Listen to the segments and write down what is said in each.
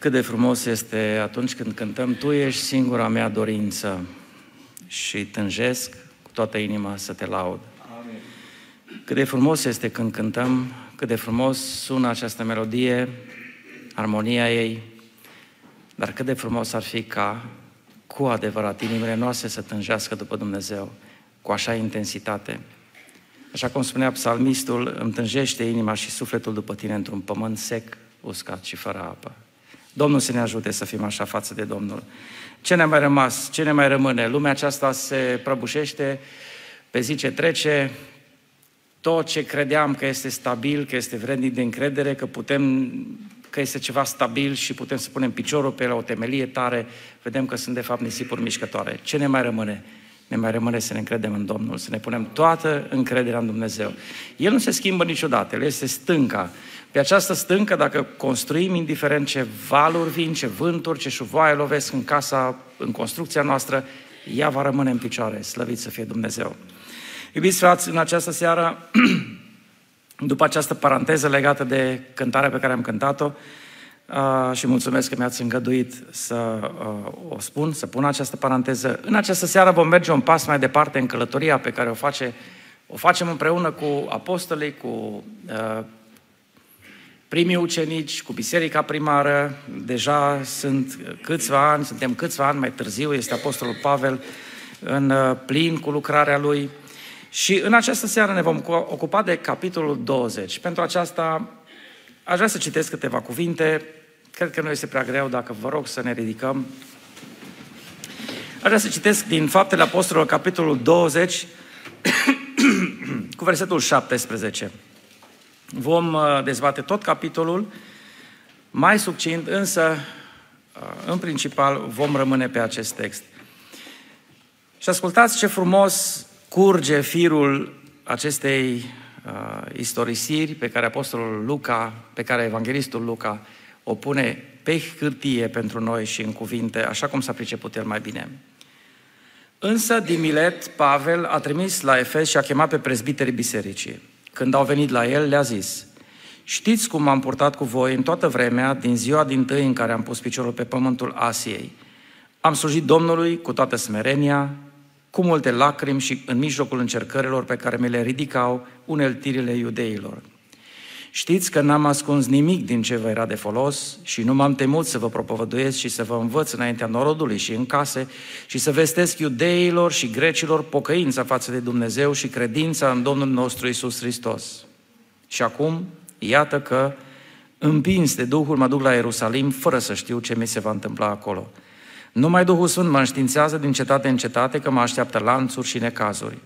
Cât de frumos este atunci când cântăm Tu ești singura mea dorință și tânjesc cu toată inima să te laud. Amin. Cât de frumos este când cântăm, cât de frumos sună această melodie, armonia ei, dar cât de frumos ar fi ca cu adevărat inimile noastre să tânjească după Dumnezeu cu așa intensitate. Așa cum spunea psalmistul, îmi tânjește inima și sufletul după tine într-un pământ sec, uscat și fără apă. Domnul să ne ajute să fim așa față de Domnul. Ce ne mai rămas? Ce ne mai rămâne? Lumea aceasta se prăbușește pe zi ce trece. Tot ce credeam că este stabil, că este vrednic de încredere, că putem că este ceva stabil și putem să punem piciorul pe la o temelie tare, vedem că sunt de fapt nisipuri mișcătoare. Ce ne mai rămâne? Ne mai rămâne să ne încredem în Domnul, să ne punem toată încrederea în Dumnezeu. El nu se schimbă niciodată, El este stânca. Pe această stâncă, dacă construim, indiferent ce valuri vin, ce vânturi, ce șuvoaie lovesc în casa, în construcția noastră, ea va rămâne în picioare, slăvit să fie Dumnezeu. Iubiți frați, în această seară, după această paranteză legată de cântarea pe care am cântat-o, Uh, și mulțumesc că mi-ați îngăduit să uh, o spun, să pun această paranteză. În această seară vom merge un pas mai departe în călătoria pe care o, face, o facem împreună cu apostolii, cu uh, primii ucenici, cu biserica primară. Deja sunt câțiva ani, suntem câțiva ani mai târziu, este apostolul Pavel în uh, plin cu lucrarea lui. Și în această seară ne vom ocupa de capitolul 20. Pentru aceasta aș vrea să citesc câteva cuvinte Cred că nu este prea greu dacă vă rog să ne ridicăm. Aș vrea să citesc din Faptele Apostolilor, capitolul 20, cu versetul 17. Vom uh, dezbate tot capitolul, mai succint, însă, uh, în principal, vom rămâne pe acest text. Și ascultați ce frumos curge firul acestei uh, istorisiri pe care Apostolul Luca, pe care Evanghelistul Luca o pune pe hârtie pentru noi și în cuvinte, așa cum s-a priceput el mai bine. Însă, din Milet, Pavel a trimis la Efes și a chemat pe prezbiterii bisericii. Când au venit la el, le-a zis, Știți cum m-am purtat cu voi în toată vremea, din ziua din tâi în care am pus piciorul pe pământul Asiei. Am slujit Domnului cu toată smerenia, cu multe lacrimi și în mijlocul încercărilor pe care mi le ridicau uneltirile iudeilor. Știți că n-am ascuns nimic din ce vă era de folos și nu m-am temut să vă propovăduiesc și să vă învăț înaintea norodului și în case și să vestesc iudeilor și grecilor pocăința față de Dumnezeu și credința în Domnul nostru Isus Hristos. Și acum, iată că, împins de Duhul, mă duc la Ierusalim fără să știu ce mi se va întâmpla acolo. Numai Duhul Sfânt mă înștiințează din cetate în cetate că mă așteaptă lanțuri și necazuri.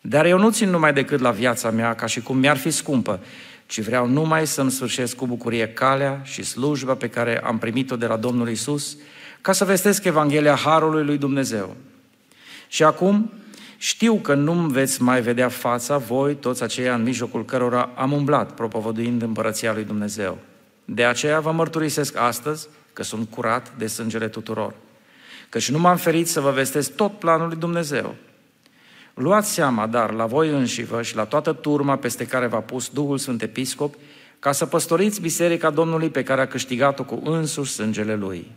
Dar eu nu țin numai decât la viața mea ca și cum mi-ar fi scumpă, ci vreau numai să-mi sfârșesc cu bucurie calea și slujba pe care am primit-o de la Domnul Isus, ca să vestesc Evanghelia Harului lui Dumnezeu. Și acum știu că nu-mi veți mai vedea fața voi, toți aceia în mijlocul cărora am umblat, propovăduind împărăția lui Dumnezeu. De aceea vă mărturisesc astăzi că sunt curat de sângele tuturor. Căci nu m-am ferit să vă vestesc tot planul lui Dumnezeu, Luați seama, dar, la voi înșivă și la toată turma peste care v-a pus Duhul Sfânt Episcop, ca să păstoriți biserica Domnului pe care a câștigat-o cu însuși sângele Lui.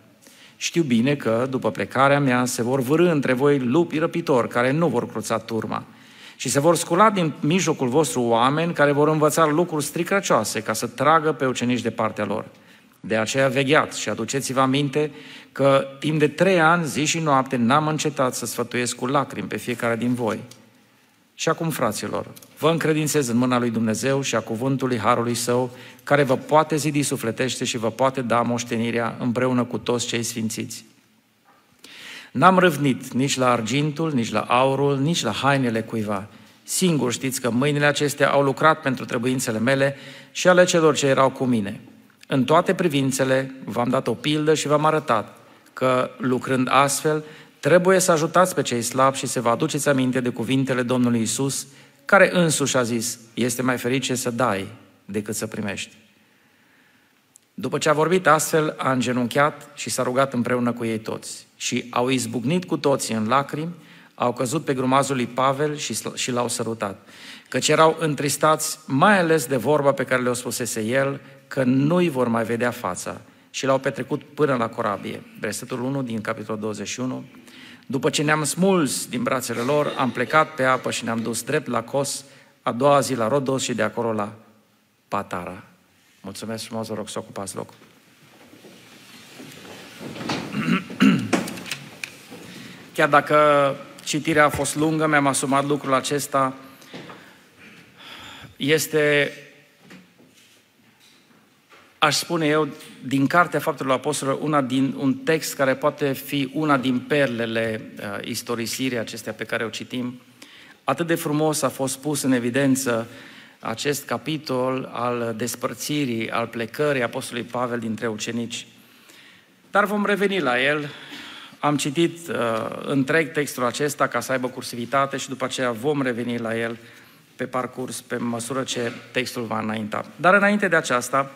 Știu bine că, după plecarea mea, se vor vârâ între voi lupi răpitori care nu vor cruța turma și se vor scula din mijlocul vostru oameni care vor învăța lucruri stricăcioase ca să tragă pe ucenici de partea lor. De aceea vegheați și aduceți-vă aminte că timp de trei ani, zi și noapte, n-am încetat să sfătuiesc cu lacrimi pe fiecare din voi. Și acum, fraților, vă încredințez în mâna lui Dumnezeu și a cuvântului Harului Său, care vă poate zidi sufletește și vă poate da moștenirea împreună cu toți cei sfințiți. N-am răvnit nici la argintul, nici la aurul, nici la hainele cuiva. Singur știți că mâinile acestea au lucrat pentru trebuințele mele și ale celor ce erau cu mine. În toate privințele v-am dat o pildă și v-am arătat că, lucrând astfel, trebuie să ajutați pe cei slabi și să vă aduceți aminte de cuvintele Domnului Isus, care însuși a zis, este mai ferice să dai decât să primești. După ce a vorbit astfel, a îngenunchiat și s-a rugat împreună cu ei toți. Și au izbucnit cu toții în lacrimi, au căzut pe grumazul lui Pavel și, și l-au sărutat. Căci erau întristați mai ales de vorba pe care le-o spusese el, că nu-i vor mai vedea fața și l-au petrecut până la corabie. Versetul 1 din capitolul 21. După ce ne-am smuls din brațele lor, am plecat pe apă și ne-am dus drept la Cos, a doua zi la Rodos și de acolo la Patara. Mulțumesc frumos, vă rog să ocupați locul. Chiar dacă citirea a fost lungă, mi-am asumat lucrul acesta, este, aș spune eu, din Cartea Faptelor Apostolilor, una din, un text care poate fi una din perlele uh, istorisirii acestea pe care o citim. Atât de frumos a fost pus în evidență acest capitol al despărțirii, al plecării Apostolului Pavel dintre ucenici. Dar vom reveni la el. Am citit uh, întreg textul acesta ca să aibă cursivitate și după aceea vom reveni la el pe parcurs, pe măsură ce textul va înainta. Dar înainte de aceasta,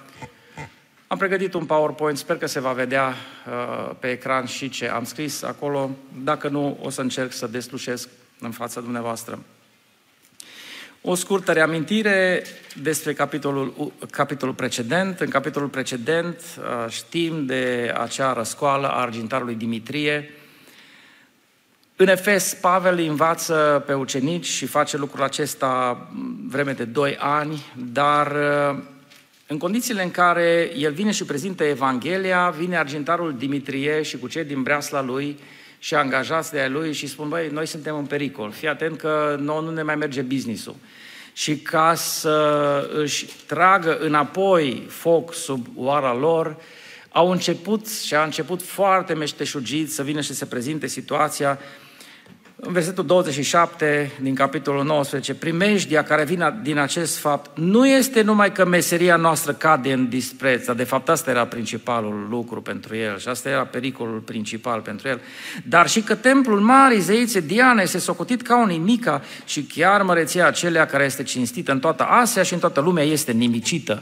am pregătit un PowerPoint, sper că se va vedea uh, pe ecran și ce am scris acolo. Dacă nu, o să încerc să deslușesc în fața dumneavoastră. O scurtă reamintire despre capitolul, capitolul precedent. În capitolul precedent uh, știm de acea răscoală a argintarului Dimitrie. În Efes, Pavel îi învață pe ucenici și face lucrul acesta vreme de 2 ani, dar uh, în condițiile în care el vine și prezintă Evanghelia, vine argintarul Dimitrie și cu cei din breasla lui și angajați de a lui și spun, băi, noi suntem în pericol, fii atent că nouă nu ne mai merge business-ul. Și ca să își tragă înapoi foc sub oara lor, au început și a început foarte meșteșugit să vină și să prezinte situația în versetul 27 din capitolul 19, primejdia care vine din acest fapt nu este numai că meseria noastră cade în dispreț, dar de fapt asta era principalul lucru pentru el și asta era pericolul principal pentru el, dar și că templul Marii Zeițe Diana este socotit ca o nimica și chiar măreția acelea care este cinstită în toată Asia și în toată lumea este nimicită.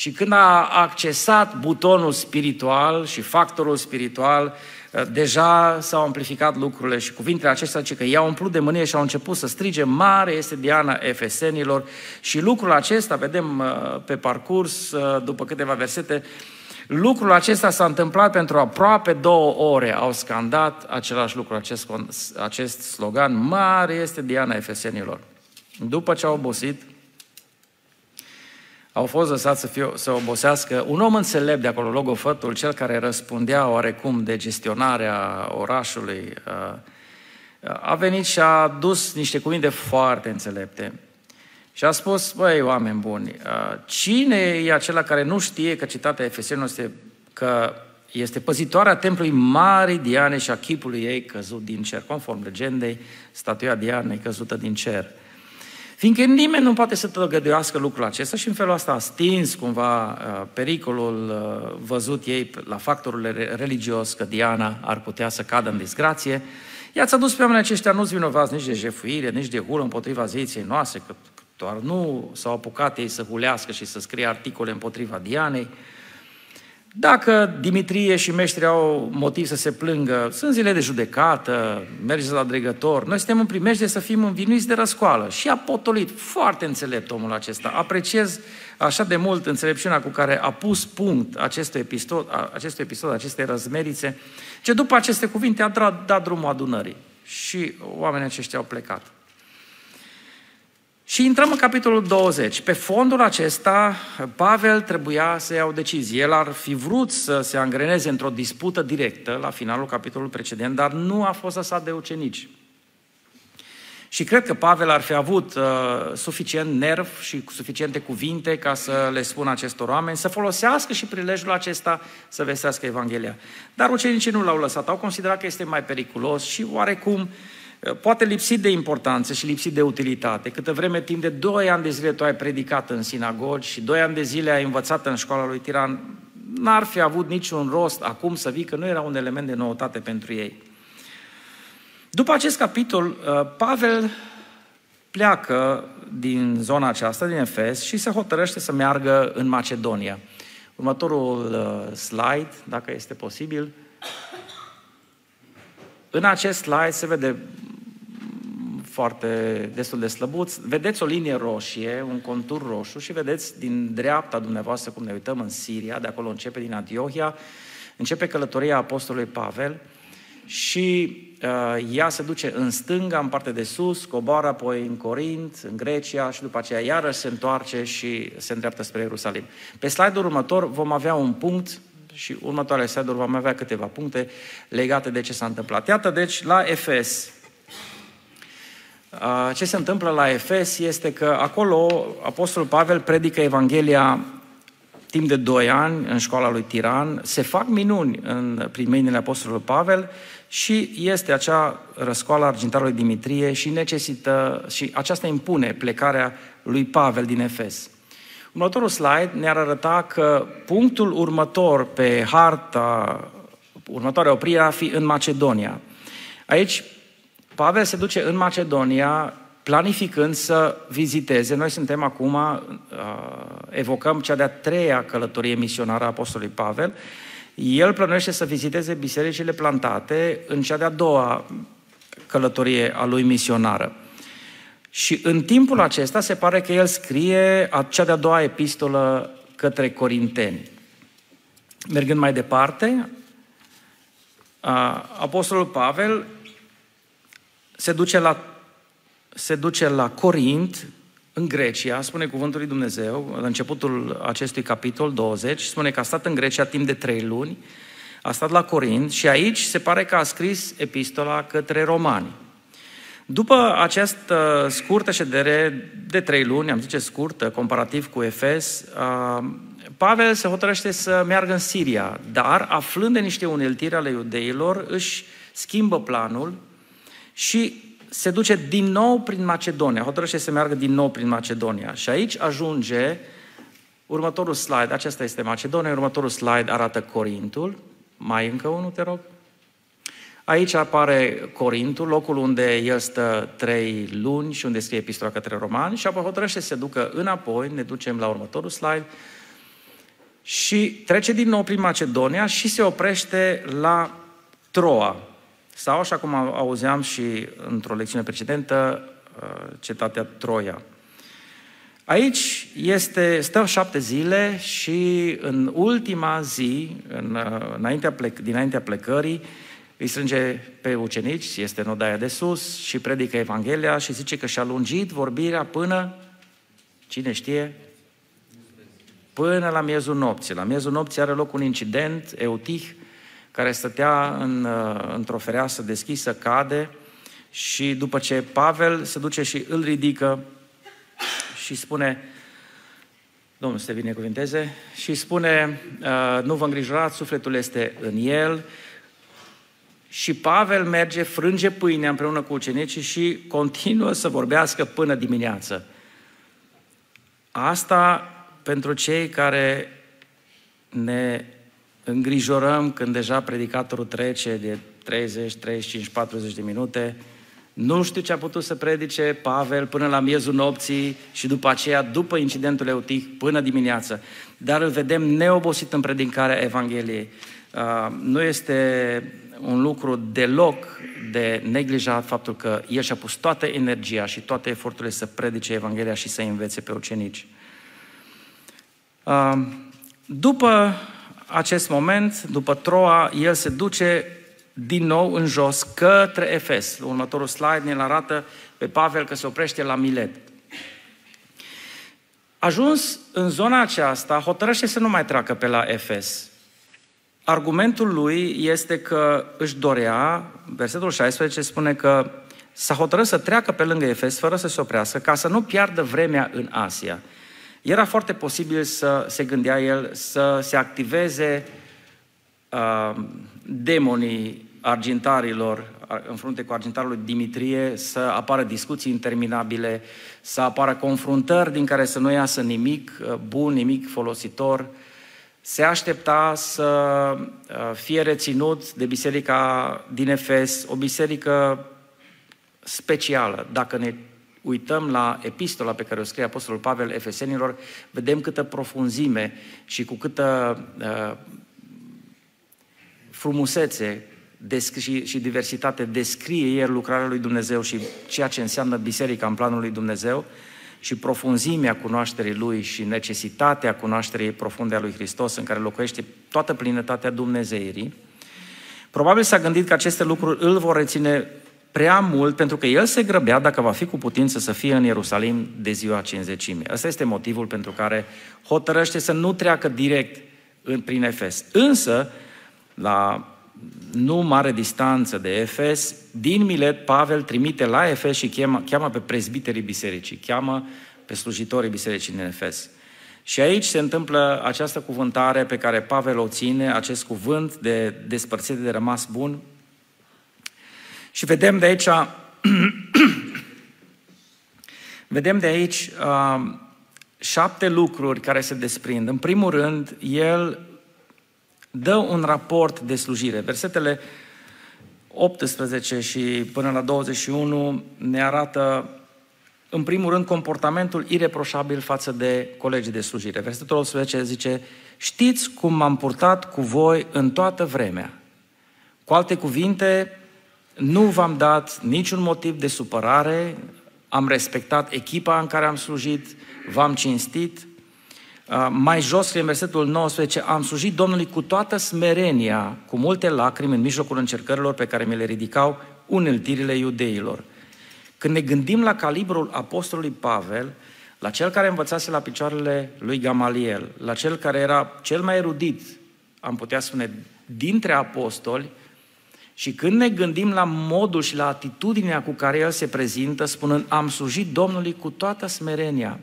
Și când a accesat butonul spiritual și factorul spiritual, Eh, deja s-au amplificat lucrurile și cuvintele acestea zice că i-au umplut de mânie și au început să strige, mare este Diana Efesenilor și lucrul acesta, vedem eh, pe parcurs, eh, după câteva versete, lucrul acesta s-a întâmplat pentru aproape două ore, au scandat același lucru, acest, acest slogan, mare este Diana Efesenilor. După ce au obosit, au fost lăsați să, fie, să obosească. Un om înțelept de acolo, logofătul, cel care răspundea oarecum de gestionarea orașului, uh, a venit și a dus niște cuvinte foarte înțelepte. Și a spus, băi, oameni buni, uh, cine e acela care nu știe că citatea Efesenilor este că este păzitoarea templului Marii Diane și a chipului ei căzut din cer. Conform legendei, statuia Dianei căzută din cer. Fiindcă nimeni nu poate să tăgăduiască lucrul acesta și în felul ăsta a stins cumva uh, pericolul uh, văzut ei la factorul religios că Diana ar putea să cadă în disgrație. I-ați adus pe oamenii aceștia nu-ți vinovați nici de jefuire, nici de hulă împotriva zeiței noastre, că doar nu s-au apucat ei să hulească și să scrie articole împotriva Dianei, dacă Dimitrie și meștri au motiv să se plângă, sunt zile de judecată, mergeți la dregător, noi suntem în primejde să fim învinuiți de răscoală. Și a potolit, foarte înțelept omul acesta. Apreciez așa de mult înțelepciunea cu care a pus punct acestui episod, acestui episod acestei răzmerițe, ce după aceste cuvinte a dat, dat drumul adunării. Și oamenii aceștia au plecat. Și intrăm în capitolul 20. Pe fondul acesta, Pavel trebuia să ia o decizie. El ar fi vrut să se angreneze într-o dispută directă la finalul capitolului precedent, dar nu a fost lăsat de ucenici. Și cred că Pavel ar fi avut uh, suficient nerv și suficiente cuvinte ca să le spună acestor oameni să folosească și prilejul acesta să vestească Evanghelia. Dar ucenicii nu l-au lăsat, au considerat că este mai periculos și oarecum uh, Eh, poate lipsit de importanță și lipsit de utilitate. Câtă vreme timp de 2 ani de zile tu ai predicat în sinagogi și 2 ani de zile ai învățat în școala lui Tiran, n-ar fi avut niciun rost acum să vii că nu era un element de noutate pentru ei. După acest capitol, eh, Pavel pleacă din zona aceasta, din Efes, și se hotărăște să meargă în Macedonia. Următorul eh, slide, dacă este posibil. În acest slide se vede foarte destul de slăbuți. Vedeți o linie roșie, un contur roșu și vedeți din dreapta dumneavoastră, cum ne uităm în Siria, de acolo începe din Antiohia, începe călătoria Apostolului Pavel și uh, ea se duce în stânga, în partea de sus, coboară apoi în Corint, în Grecia și după aceea iarăși se întoarce și se îndreaptă spre Ierusalim. Pe slide-ul următor vom avea un punct și următoarele slide-uri vom avea câteva puncte legate de ce s-a întâmplat. Iată, deci, la Efes, uh, ce se întâmplă la Efes este că acolo Apostolul Pavel predică Evanghelia timp de doi ani în școala lui Tiran, se fac minuni în, prin mâinile Apostolului Pavel și este acea răscoală argintarului Dimitrie și necesită, și aceasta impune plecarea lui Pavel din Efes. Următorul slide ne-ar arăta că punctul următor pe harta, următoarea oprire ar fi în Macedonia. Aici Pavel se duce în Macedonia planificând să viziteze. Noi suntem acum, uh, evocăm cea de-a treia călătorie misionară a Apostolului Pavel. El plănuiește să viziteze bisericile plantate în cea de-a doua călătorie a lui misionară. Și în timpul acesta se pare că el scrie cea de-a doua epistolă către Corinteni. Mergând mai departe, Apostolul Pavel se duce la, se duce la Corint, în Grecia, spune cuvântul lui Dumnezeu, la începutul acestui capitol 20, spune că a stat în Grecia timp de trei luni, a stat la Corint și aici se pare că a scris epistola către romani. După această scurtă ședere de trei luni, am zice scurtă, comparativ cu Efes, Pavel se hotărăște să meargă în Siria, dar aflând de niște uneltiri ale iudeilor, își schimbă planul și se duce din nou prin Macedonia, hotărăște să meargă din nou prin Macedonia. Și aici ajunge următorul slide, acesta este Macedonia, următorul slide arată Corintul, mai încă unul, te rog. Aici apare Corintul, locul unde el stă trei luni și unde scrie epistola către romani și apoi hotărăște să se ducă înapoi, ne ducem la următorul slide, și trece din nou prin Macedonia și se oprește la Troa. Sau, așa cum auzeam și într-o lecțiune precedentă, uh, cetatea Troia. Aici este, stă șapte zile și în ultima zi, în, uh, înaintea plec, dinaintea plecării, îi strânge pe ucenici, este în odaia de sus și predică Evanghelia și zice că și-a lungit vorbirea până, cine știe, până la miezul nopții. La miezul nopții are loc un incident, Eutih, care stătea în, uh, într-o fereastră deschisă, cade și după ce Pavel se duce și îl ridică și spune, Domnul să te binecuvinteze, și spune, uh, nu vă îngrijorați, sufletul este în el, și Pavel merge, frânge pâinea împreună cu ucenicii și continuă să vorbească până dimineață. Asta pentru cei care ne îngrijorăm când deja predicatorul trece de 30, 35, 40 de minute, nu știu ce a putut să predice Pavel până la miezul nopții și după aceea, după incidentul Eutic, până dimineață. Dar îl vedem neobosit în predicarea Evangheliei. Uh, nu este un lucru deloc de neglijat faptul că el și-a pus toată energia și toate eforturile să predice Evanghelia și să învețe pe ucenici. Uh, după acest moment, după Troa, el se duce din nou în jos către Efes. Următorul slide ne arată pe Pavel că se oprește la Milet. Ajuns în zona aceasta, hotărăște să nu mai treacă pe la Efes. Argumentul lui este că își dorea, versetul 16 spune că s-a hotărât să treacă pe lângă Efes fără să se oprească, ca să nu piardă vremea în Asia. Era foarte posibil să se gândea el să se activeze uh, demonii argintarilor în frunte cu argintarul lui Dimitrie, să apară discuții interminabile, să apară confruntări din care să nu iasă nimic uh, bun, nimic folositor. Se aștepta să uh, fie reținut de biserica din Efes, o biserică specială. Dacă ne uităm la epistola pe care o scrie Apostolul Pavel Efesenilor, vedem câtă profunzime și cu câtă uh, frumusețe și, și diversitate descrie el lucrarea lui Dumnezeu și ceea ce înseamnă biserica în planul lui Dumnezeu și profunzimea cunoașterii lui și necesitatea cunoașterii profunde a lui Hristos în care locuiește toată plinătatea Dumnezeirii, probabil s-a gândit că aceste lucruri îl vor reține prea mult pentru că el se grăbea dacă va fi cu putință să fie în Ierusalim de ziua cinzecimii. Ăsta este motivul pentru care hotărăște să nu treacă direct prin Efes. Însă, la nu mare distanță de Efes, din Milet, Pavel trimite la Efes și cheamă, cheamă pe prezbiterii bisericii, cheamă pe slujitorii bisericii din Efes. Și aici se întâmplă această cuvântare pe care Pavel o ține, acest cuvânt de despărțire de rămas bun. Și vedem de aici, vedem de aici uh, șapte lucruri care se desprind. În primul rând, el dă un raport de slujire. Versetele 18 și până la 21 ne arată, în primul rând, comportamentul ireproșabil față de colegii de slujire. Versetul 18 zice, știți cum m-am purtat cu voi în toată vremea. Cu alte cuvinte, nu v-am dat niciun motiv de supărare, am respectat echipa în care am slujit, v-am cinstit, Uh, mai jos, în versetul 19, am slujit Domnului cu toată smerenia, cu multe lacrimi în mijlocul încercărilor pe care mi le ridicau uneltirile iudeilor. Când ne gândim la calibrul apostolului Pavel, la cel care învățase la picioarele lui Gamaliel, la cel care era cel mai erudit, am putea spune, dintre apostoli, și când ne gândim la modul și la atitudinea cu care el se prezintă, spunând, am slujit Domnului cu toată smerenia.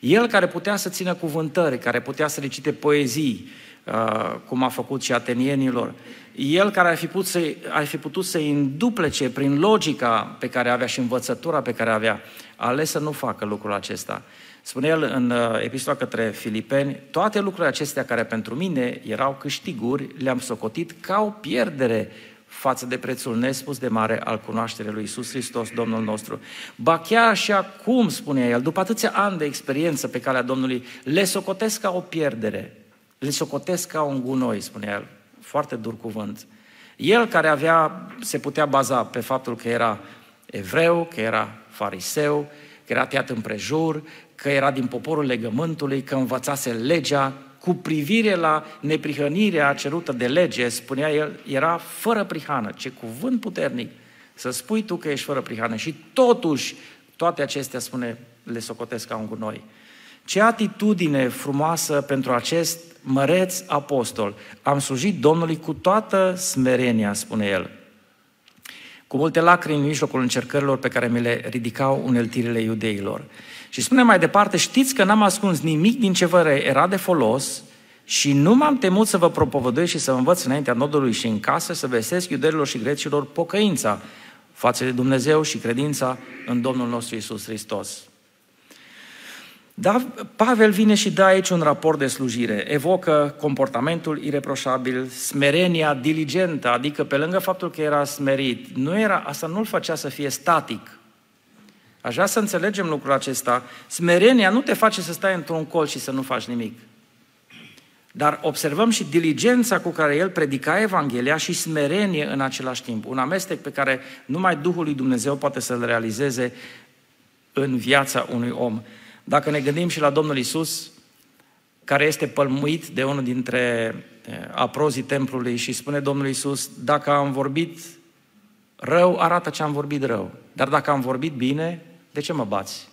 El care putea să țină cuvântări, care putea să recite poezii, uh, cum a făcut și atenienilor, el care ar fi putut să, ar fi putut să înduplece prin logica pe care avea și învățătura pe care avea, a ales să nu facă lucrul acesta. Spune el în uh, epistola către Filipeni, toate lucrurile acestea care pentru mine erau câștiguri, le-am socotit ca o pierdere față de prețul nespus de mare al cunoașterii lui Isus Hristos, Domnul nostru. Ba chiar și acum, spune el, după atâția ani de experiență pe calea Domnului, le socotesc ca o pierdere, le socotesc ca un gunoi, spune el. Foarte dur cuvânt. El care avea, se putea baza pe faptul că era evreu, că era fariseu, că era tăiat împrejur, că era din poporul legământului, că învățase legea, cu privire la neprihănirea cerută de lege, spunea el, era fără prihană. Ce cuvânt puternic să spui tu că ești fără prihană. Și totuși, toate acestea, spune, le socotesc ca un gunoi. Ce atitudine frumoasă pentru acest măreț apostol. Am slujit Domnului cu toată smerenia, spune el. Cu multe lacrimi în mijlocul încercărilor pe care mi le ridicau uneltirile iudeilor. Și spune mai departe, știți că n-am ascuns nimic din ce vă era de folos și nu m-am temut să vă propovăduiesc și să vă învăț înaintea nodului și în casă să vestesc iudeilor și grecilor pocăința față de Dumnezeu și credința în Domnul nostru Isus Hristos. Dar Pavel vine și dă aici un raport de slujire, evocă comportamentul ireproșabil, smerenia diligentă, adică pe lângă faptul că era smerit, nu era, asta nu-l făcea să fie static, Aș vrea să înțelegem lucrul acesta. Smerenia nu te face să stai într-un colț și să nu faci nimic. Dar observăm și diligența cu care el predica Evanghelia și smerenie în același timp. Un amestec pe care numai Duhul lui Dumnezeu poate să-l realizeze în viața unui om. Dacă ne gândim și la Domnul Isus, care este pălmuit de unul dintre eh, aprozii templului și spune Domnul Isus, dacă am vorbit rău, arată ce am vorbit rău. Dar dacă am vorbit bine, de ce mă bați?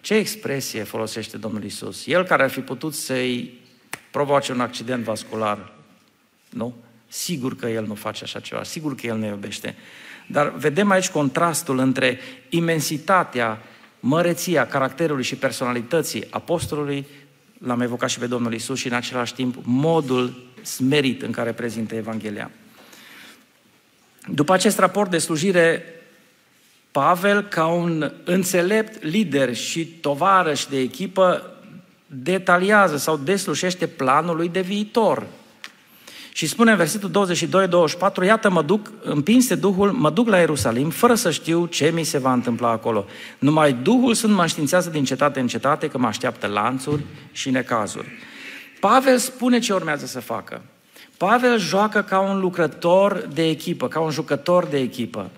Ce expresie folosește Domnul Isus? El care ar fi putut să-i provoace un accident vascular, nu? Sigur că El nu face așa ceva, sigur că El ne iubește. Dar vedem aici contrastul între imensitatea, măreția caracterului și personalității apostolului, l-am evocat și pe Domnul Isus, și în același timp modul smerit în care prezintă Evanghelia. După acest raport de slujire, Pavel, ca un înțelept lider și tovarăș de echipă, detaliază sau deslușește planul lui de viitor. Și spune în versetul 22-24, iată mă duc, împins de Duhul, mă duc la Ierusalim fără să știu ce mi se va întâmpla acolo. Numai Duhul sunt mă înștiințează din cetate în cetate că mă așteaptă lanțuri și necazuri. Pavel spune ce urmează să facă. Pavel joacă ca un lucrător de echipă, ca un jucător de echipă.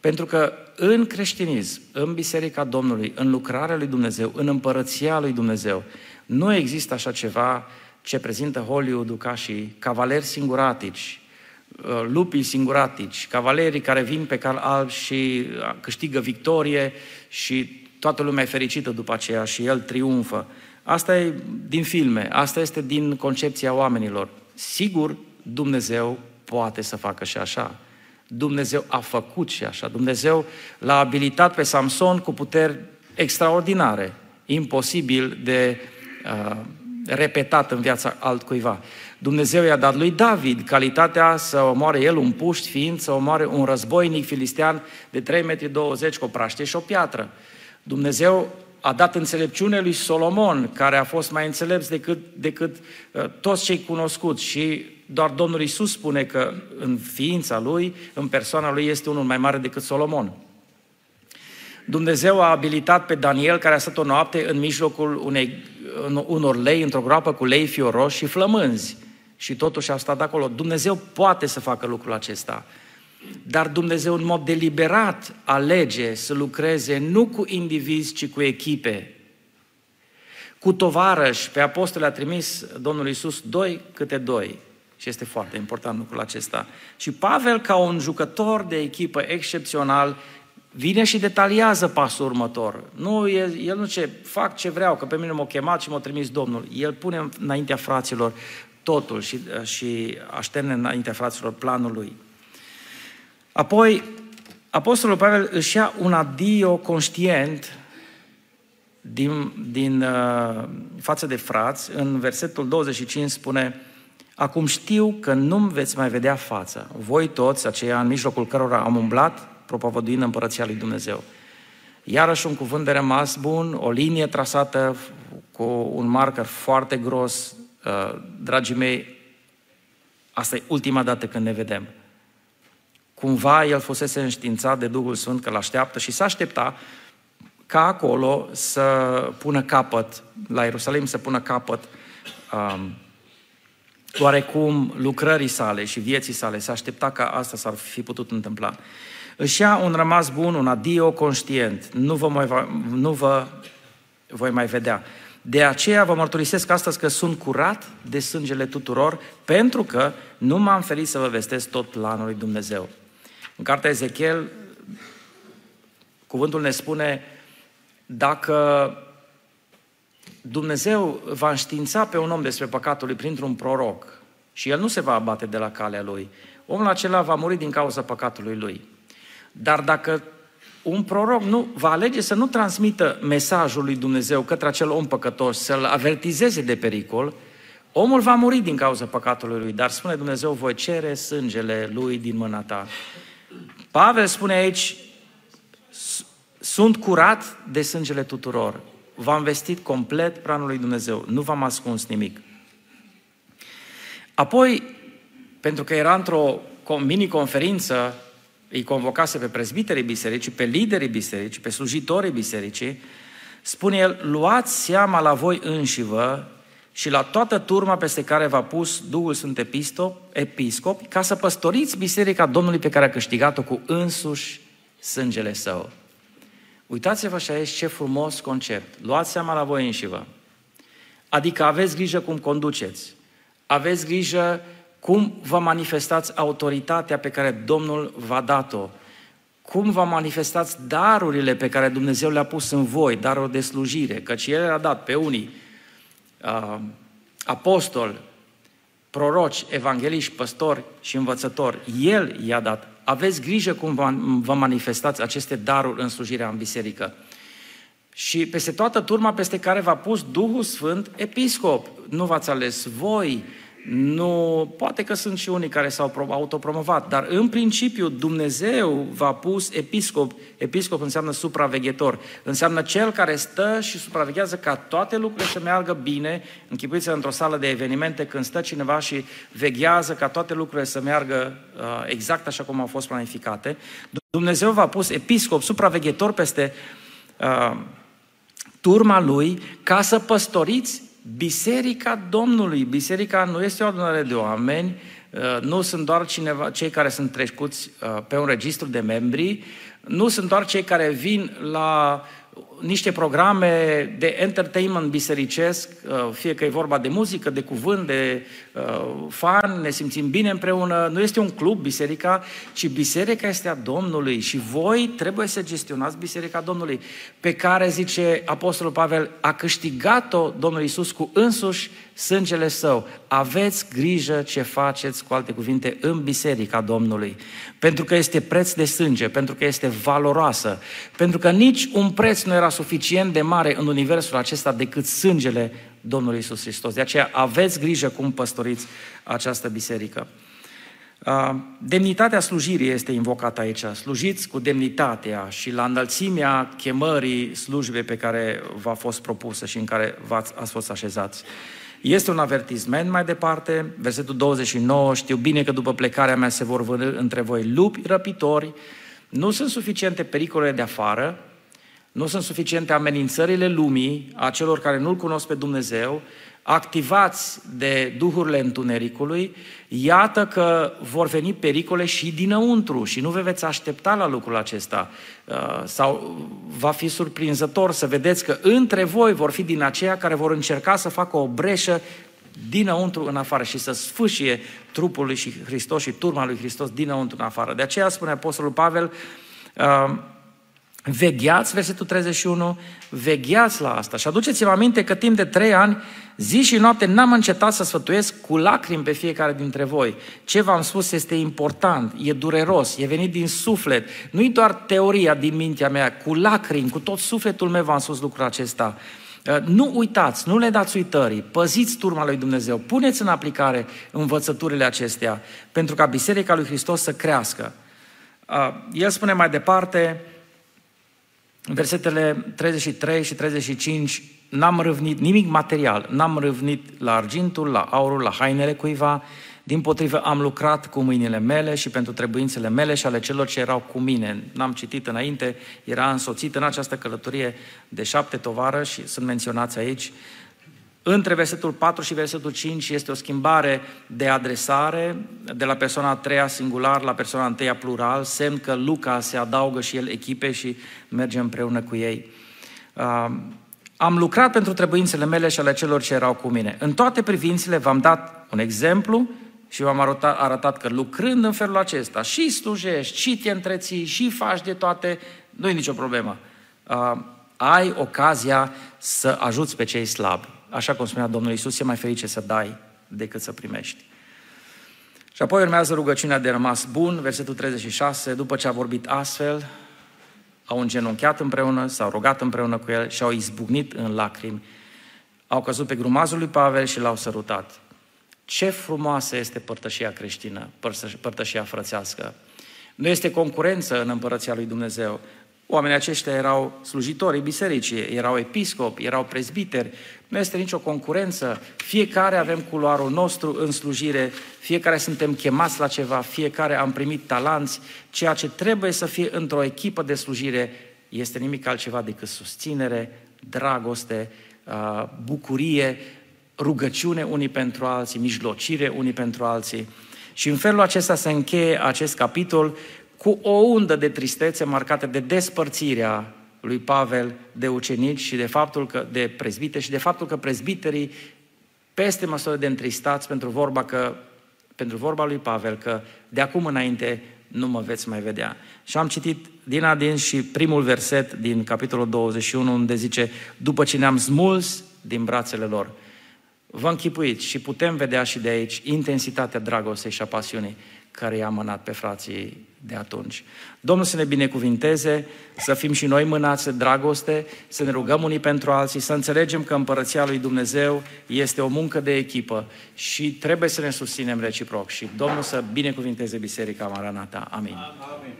Pentru că în creștinism, în Biserica Domnului, în lucrarea lui Dumnezeu, în împărăția lui Dumnezeu, nu există așa ceva ce prezintă Hollywood ca și cavaleri singuratici, uh, lupii singuratici, cavalerii care vin pe cal alb și uh, câștigă victorie și toată lumea e fericită după aceea și el triumfă. Asta e din filme, asta este din concepția oamenilor. Sigur, Dumnezeu poate să facă și așa. Dumnezeu a făcut și așa. Dumnezeu l-a abilitat pe Samson cu puteri extraordinare, imposibil de uh, repetat în viața altcuiva. Dumnezeu i-a dat lui David calitatea să omoare el un puști fiind, să omoare un războinic filistean de 3,20 metri cu o praște și o piatră. Dumnezeu a dat înțelepciune lui Solomon, care a fost mai înțelept decât, decât uh, toți cei cunoscuți și doar Domnul Isus spune că în ființa lui, în persoana lui, este unul mai mare decât Solomon. Dumnezeu a abilitat pe Daniel, care a stat o noapte în mijlocul unei, unor lei, într-o groapă cu lei fioroși și flămânzi. Și totuși a stat acolo. Dumnezeu poate să facă lucrul acesta. Dar Dumnezeu în mod deliberat alege să lucreze nu cu indivizi, ci cu echipe. Cu tovarăși, pe apostoli a trimis Domnul Iisus doi câte doi. Și este foarte important lucrul acesta. Și Pavel, ca un jucător de echipă excepțional, vine și detaliază pasul următor. Nu, el, el nu ce, fac ce vreau, că pe mine m-a chemat și m-a trimis Domnul. El pune înaintea fraților totul și, și așterne înaintea fraților planul lui. Apoi, Apostolul Pavel își ia un adio conștient din, din uh, față de frați. În versetul 25 spune Acum știu că nu-mi veți mai vedea fața. Voi toți, aceia în mijlocul cărora am umblat, propovăduind împărăția lui Dumnezeu. Iarăși un cuvânt de rămas bun, o linie trasată cu un marker foarte gros. Uh, dragii mei, asta e ultima dată când ne vedem. Cumva el fusese înștiințat de Duhul Sfânt că l-așteaptă și s-a aștepta ca acolo să pună capăt, la Ierusalim să pună capăt um, oarecum lucrării sale și vieții sale. Se aștepta ca asta s-ar fi putut întâmpla. Își ia un rămas bun, un adio conștient. Nu vă, mai, nu vă voi mai vedea. De aceea vă mărturisesc astăzi că sunt curat de sângele tuturor, pentru că nu m-am ferit să vă vestesc tot planul lui Dumnezeu. În cartea Ezechiel, cuvântul ne spune, dacă Dumnezeu va înștiința pe un om despre păcatul lui printr-un proroc și el nu se va abate de la calea lui, omul acela va muri din cauza păcatului lui. Dar dacă un proroc nu, va alege să nu transmită mesajul lui Dumnezeu către acel om păcătos, să-l avertizeze de pericol, omul va muri din cauza păcatului lui, dar spune Dumnezeu, voi cere sângele lui din mâna ta. Pavel spune aici, sunt curat de sângele tuturor. V-am vestit complet planul lui Dumnezeu. Nu v-am ascuns nimic. Apoi, pentru că era într-o mini-conferință, îi convocase pe prezbiterii bisericii, pe liderii bisericii, pe slujitorii bisericii, spune el, luați seama la voi înșivă și la toată turma peste care v-a pus Duhul Sfânt Epistop, Episcop, ca să păstoriți biserica Domnului pe care a câștigat-o cu însuși sângele său. Uitați-vă și aici ce frumos concept. Luați seama la voi înșivă. Adică aveți grijă cum conduceți. Aveți grijă cum vă manifestați autoritatea pe care Domnul v-a dat-o. Cum vă manifestați darurile pe care Dumnezeu le-a pus în voi, darul de slujire, căci El le-a dat pe unii uh, apostoli, proroci, evangeliști, păstori și învățători. El i-a dat. Aveți grijă cum vă manifestați aceste daruri în slujirea în biserică. Și peste toată turma peste care v-a pus Duhul Sfânt, episcop. Nu v-ați ales voi, nu, poate că sunt și unii care s-au autopromovat, dar în principiu Dumnezeu v-a pus episcop. Episcop înseamnă supraveghetor. Înseamnă cel care stă și supraveghează ca toate lucrurile să meargă bine. Închipuiți într-o sală de evenimente când stă cineva și veghează ca toate lucrurile să meargă uh, exact așa cum au fost planificate. Dumnezeu v-a pus episcop, supraveghetor peste uh, turma lui ca să păstoriți Biserica Domnului. Biserica nu este o adunare de oameni, uh, nu sunt doar cineva, cei care sunt trecuți uh, pe un registru de membri, nu sunt doar cei care vin la niște programe de entertainment bisericesc, uh, fie că e vorba de muzică, de cuvânt, de uh, fan, ne simțim bine împreună. Nu este un club biserica, ci biserica este a Domnului și voi trebuie să gestionați biserica Domnului, pe care, zice Apostolul Pavel, a câștigat-o Domnul Isus cu însuși sângele său. Aveți grijă ce faceți, cu alte cuvinte, în biserica Domnului. Pentru că este preț de sânge, pentru că este valoroasă, pentru că nici un preț nu era suficient de mare în universul acesta decât sângele Domnului Isus Hristos. De aceea aveți grijă cum păstoriți această biserică. Demnitatea slujirii este invocată aici. Slujiți cu demnitatea și la înălțimea chemării slujbei pe care v-a fost propusă și în care v-ați fost așezați. Este un avertisment mai departe, versetul 29, știu bine că după plecarea mea se vor vârâ între voi lupi răpitori, nu sunt suficiente pericolele de afară, nu sunt suficiente amenințările lumii, a celor care nu-L cunosc pe Dumnezeu, activați de duhurile întunericului, iată că vor veni pericole și dinăuntru și nu vă veți aștepta la lucrul acesta. Uh, sau va fi surprinzător să vedeți că între voi vor fi din aceia care vor încerca să facă o breșă dinăuntru în afară și să sfâșie trupul lui și Hristos și turma lui Hristos dinăuntru în afară. De aceea spune Apostolul Pavel, uh, Vegheați, versetul 31, vegheați la asta. Și aduceți-vă aminte că timp de trei ani, zi și noapte, n-am încetat să sfătuiesc cu lacrimi pe fiecare dintre voi. Ce v-am spus este important, e dureros, e venit din suflet. Nu-i doar teoria din mintea mea, cu lacrimi, cu tot sufletul meu v-am spus lucrul acesta. Uh, nu uitați, nu le dați uitării, păziți turma lui Dumnezeu, puneți în aplicare învățăturile acestea pentru ca Biserica lui Hristos să crească. Uh, el spune mai departe, versetele 33 și 35, n-am râvnit nimic material, n-am râvnit la argintul, la aurul, la hainele cuiva, din potrivă am lucrat cu mâinile mele și pentru trebuințele mele și ale celor ce erau cu mine. N-am citit înainte, era însoțit în această călătorie de șapte tovară și sunt menționați aici. Între versetul 4 și versetul 5 este o schimbare de adresare de la persoana a treia singular la persoana a întâia plural, semn că Luca se adaugă și el echipe și merge împreună cu ei. Am lucrat pentru trebuințele mele și ale celor ce erau cu mine. În toate privințele v-am dat un exemplu și v-am arătat, arătat că lucrând în felul acesta, și slujești, și te întreții, și faci de toate, nu e nicio problemă. ai ocazia să ajuți pe cei slabi așa cum spunea Domnul Isus, e mai ferice să dai decât să primești. Și apoi urmează rugăciunea de rămas bun, versetul 36, după ce a vorbit astfel, au îngenunchiat împreună, s-au rugat împreună cu el și au izbucnit în lacrimi. Au căzut pe grumazul lui Pavel și l-au sărutat. Ce frumoasă este părtășia creștină, părtășia frățească. Nu este concurență în împărăția lui Dumnezeu. Oamenii aceștia erau slujitorii bisericii, erau episcopi, erau prezbiteri, nu este nicio concurență, fiecare avem culoarul nostru în slujire, fiecare suntem chemați la ceva, fiecare am primit talanți, ceea ce trebuie să fie într-o echipă de slujire este nimic altceva decât susținere, dragoste, bucurie, rugăciune unii pentru alții, mijlocire unii pentru alții. Și în felul acesta se încheie acest capitol cu o undă de tristețe marcată de despărțirea lui Pavel de ucenici și de faptul că, de prezbite și de faptul că prezbiterii peste măsură de întristați pentru vorba, că, pentru vorba lui Pavel că de acum înainte nu mă veți mai vedea. Și am citit din adins și primul verset din capitolul 21 unde zice după ce ne-am smuls din brațele lor. Vă închipuiți și putem vedea și de aici intensitatea dragostei și a pasiunii care i-a mânat pe frații de atunci. Domnul să ne binecuvinteze, să fim și noi mânați de dragoste, să ne rugăm unii pentru alții, să înțelegem că împărăția lui Dumnezeu este o muncă de echipă și trebuie să ne susținem reciproc. Și Domnul să binecuvinteze Biserica Maranata. Amin. Amin.